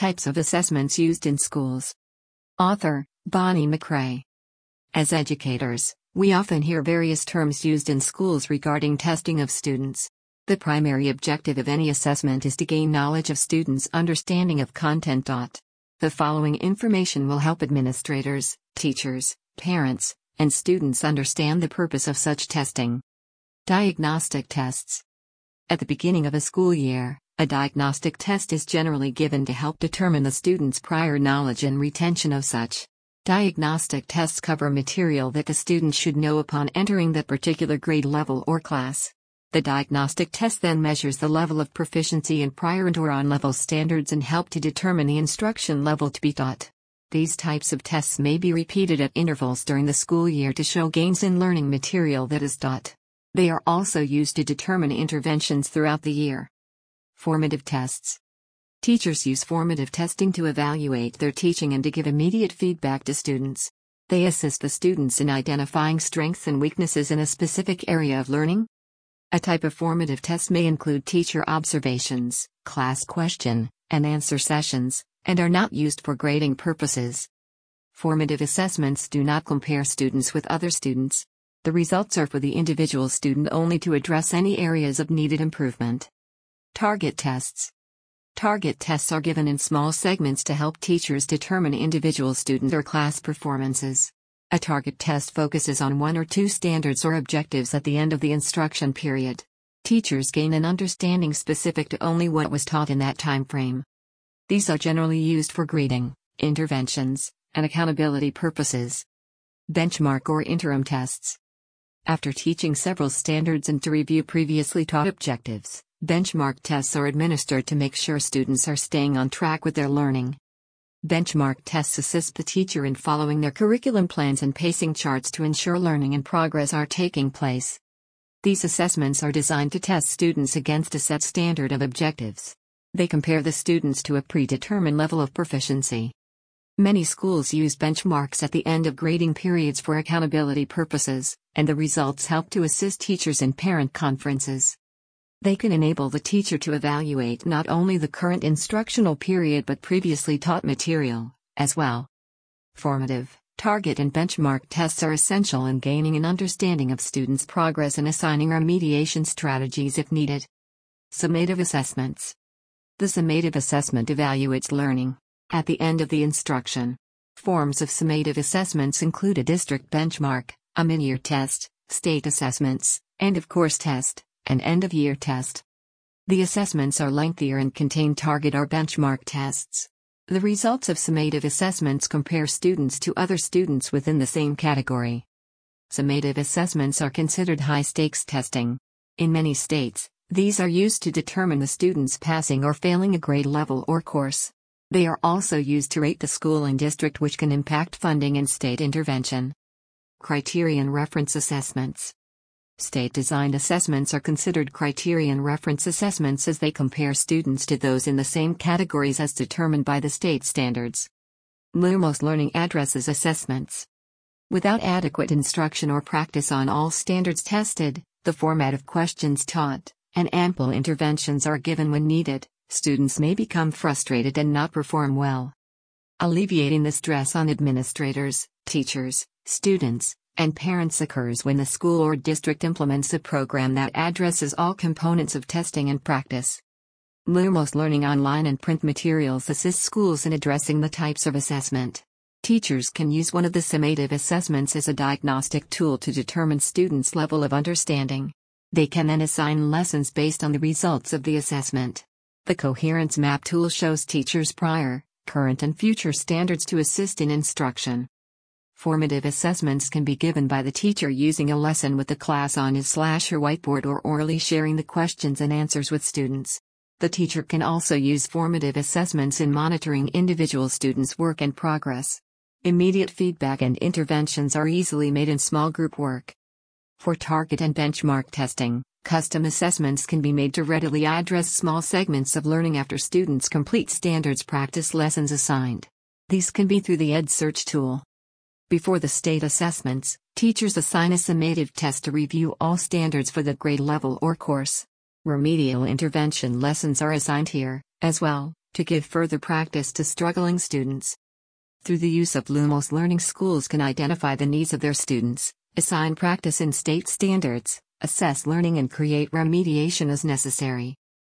Types of assessments used in schools. Author Bonnie McCrae. As educators, we often hear various terms used in schools regarding testing of students. The primary objective of any assessment is to gain knowledge of students' understanding of content. The following information will help administrators, teachers, parents, and students understand the purpose of such testing. Diagnostic tests. At the beginning of a school year, a diagnostic test is generally given to help determine the student's prior knowledge and retention of such. Diagnostic tests cover material that the student should know upon entering that particular grade level or class. The diagnostic test then measures the level of proficiency in prior and or on level standards and help to determine the instruction level to be taught. These types of tests may be repeated at intervals during the school year to show gains in learning material that is taught. They are also used to determine interventions throughout the year. Formative tests. Teachers use formative testing to evaluate their teaching and to give immediate feedback to students. They assist the students in identifying strengths and weaknesses in a specific area of learning. A type of formative test may include teacher observations, class question, and answer sessions, and are not used for grading purposes. Formative assessments do not compare students with other students, the results are for the individual student only to address any areas of needed improvement. Target tests. Target tests are given in small segments to help teachers determine individual student or class performances. A target test focuses on one or two standards or objectives at the end of the instruction period. Teachers gain an understanding specific to only what was taught in that time frame. These are generally used for grading, interventions, and accountability purposes. Benchmark or interim tests. After teaching several standards and to review previously taught objectives, benchmark tests are administered to make sure students are staying on track with their learning. Benchmark tests assist the teacher in following their curriculum plans and pacing charts to ensure learning and progress are taking place. These assessments are designed to test students against a set standard of objectives. They compare the students to a predetermined level of proficiency. Many schools use benchmarks at the end of grading periods for accountability purposes, and the results help to assist teachers in parent conferences. They can enable the teacher to evaluate not only the current instructional period but previously taught material, as well. Formative, target, and benchmark tests are essential in gaining an understanding of students' progress and assigning remediation strategies if needed. Summative assessments. The summative assessment evaluates learning, at the end of the instruction. Forms of summative assessments include a district benchmark, a mid-year test, state assessments, and of course test, and end-of-year test. The assessments are lengthier and contain target or benchmark tests. The results of summative assessments compare students to other students within the same category. Summative assessments are considered high-stakes testing. In many states, these are used to determine the student's passing or failing a grade level or course. They are also used to rate the school and district, which can impact funding and state intervention. Criterion reference assessments. State designed assessments are considered criterion reference assessments as they compare students to those in the same categories as determined by the state standards. Lumos Learning Addresses Assessments. Without adequate instruction or practice on all standards tested, the format of questions taught, and ample interventions are given when needed, students may become frustrated and not perform well. Alleviating the stress on administrators, teachers, students, and parents occurs when the school or district implements a program that addresses all components of testing and practice. Lumos Learning Online and print materials assist schools in addressing the types of assessment. Teachers can use one of the summative assessments as a diagnostic tool to determine students' level of understanding. They can then assign lessons based on the results of the assessment. The Coherence Map tool shows teachers prior, current, and future standards to assist in instruction. Formative assessments can be given by the teacher using a lesson with the class on his slash her whiteboard or orally sharing the questions and answers with students. The teacher can also use formative assessments in monitoring individual students' work and progress. Immediate feedback and interventions are easily made in small group work. For target and benchmark testing, Custom assessments can be made to readily address small segments of learning after students complete standards practice lessons assigned. These can be through the EdSearch tool. Before the state assessments, teachers assign a summative test to review all standards for the grade level or course. Remedial intervention lessons are assigned here, as well, to give further practice to struggling students. Through the use of Lumos learning schools can identify the needs of their students, assign practice in state standards, assess learning and create remediation as necessary.